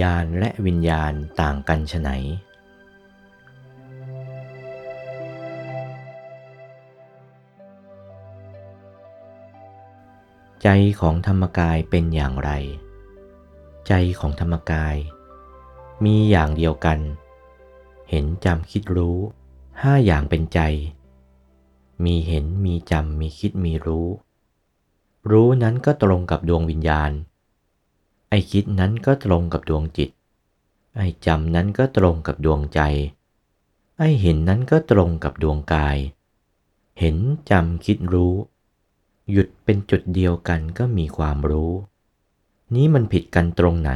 ญาณและวิญญาณต่างกันไฉนใจของธรรมกายเป็นอย่างไร ใจของธรรมกาย มีอย่างเดียวกัน เห็นจำคิดรู้ห้าอย่างเป็นใจ มีเห็นมีจำมีคิดมีรู้ รู้นั้นก็ตรงกับดวงวิญญาณ ไอคิดนั้นก็ตรงกับดวงจิต ไอจำนั้นก็ตรงกับดวงใจ ไอเห็นนั้นก็ตรงกับดวงกาย เห็นจำคิดรู้ หยุดเป็นจุดเดียวกันก็มีความรู้ นี้มันผิดกันตรงไหน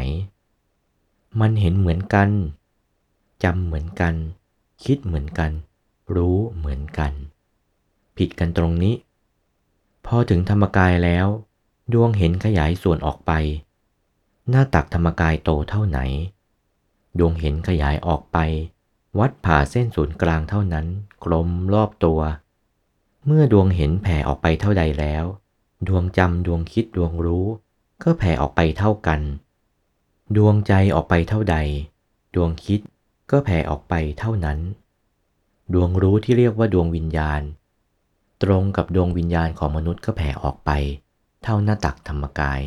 มันเห็นเหมือนกันจำเหมือนกัน คิดเหมือนกัน รู้เหมือนกัน ผิดกันตรงนี้ พอถึงธรรมกายแล้ว ดวงเห็นขยายส่วนออกไป หน้าตักธรรมกายโตเท่าไหน ดวงเห็นขยายออกไป วัดผ่าเส้นศูนย์กลางเท่านั้น กลมรอบตัว เมื่อดวงเห็นแผ่ออกไปเท่าใดแล้ว ดวงจำดวงคิดดวงรู้ ก็แผ่ออกไปเท่ากัน ดวงใจออกไปเท่าใด ดวงคิดก็แผ่ออกไปเท่านั้น ดวงรู้ที่เรียกว่าดวงวิญญาณ ตรงกับดวงวิญญาณของมนุษย์ก็แผ่ออกไป เท่าหน้าตักธรรมกาย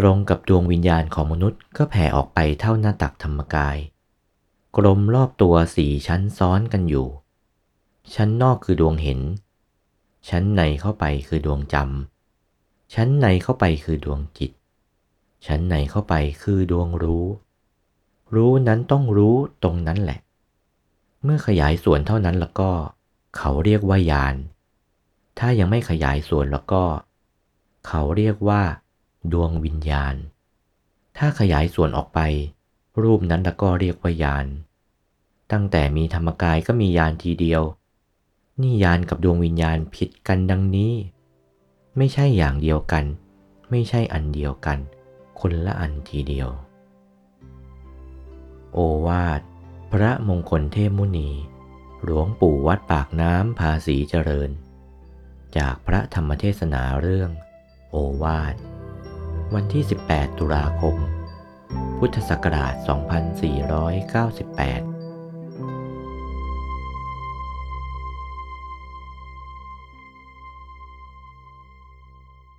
ตรงกับดวงวิญญาณของมนุษย์ก็แผ่ออกไปเท่าหน้าตักธรรมกาย กลมรอบตัวสี่ชั้นซ้อนกันอยู่ ชั้นนอกคือดวงเห็น ชั้นในเข้าไปคือดวงจำ ชั้นในเข้าไปคือดวงจิต ชั้นในเข้าไปคือดวงรู้ รู้นั้นต้องรู้ตรงนั้นแหละ เมื่อขยายส่วนเท่านั้นแล้วก็ เขาเรียกว่ายาน ถ้ายังไม่ขยายส่วนแล้วก็ เขาเรียกว่า ดวงวิญญาณ ถ้าขยายส่วนออกไป รูปนั้นล้วก็เรียกว่ายาน ตั้งแต่มีธรรมกายก็มียานทีเดียวนิยานกับดวงวิญญาณผิดกันดังนี้ ไม่ใช่อย่างเดียวกัน ไม่ใช่อันเดียวกัน คนละอันทีเดียว โอวาท พระมงคลเทพมุนี หลวงปู่วัดปากน้ำภาษีเจริญ จากพระธรรมเทศนาเรื่อง โอวาท วันที่ 18 ตุลาคม พุทธศักราช 2498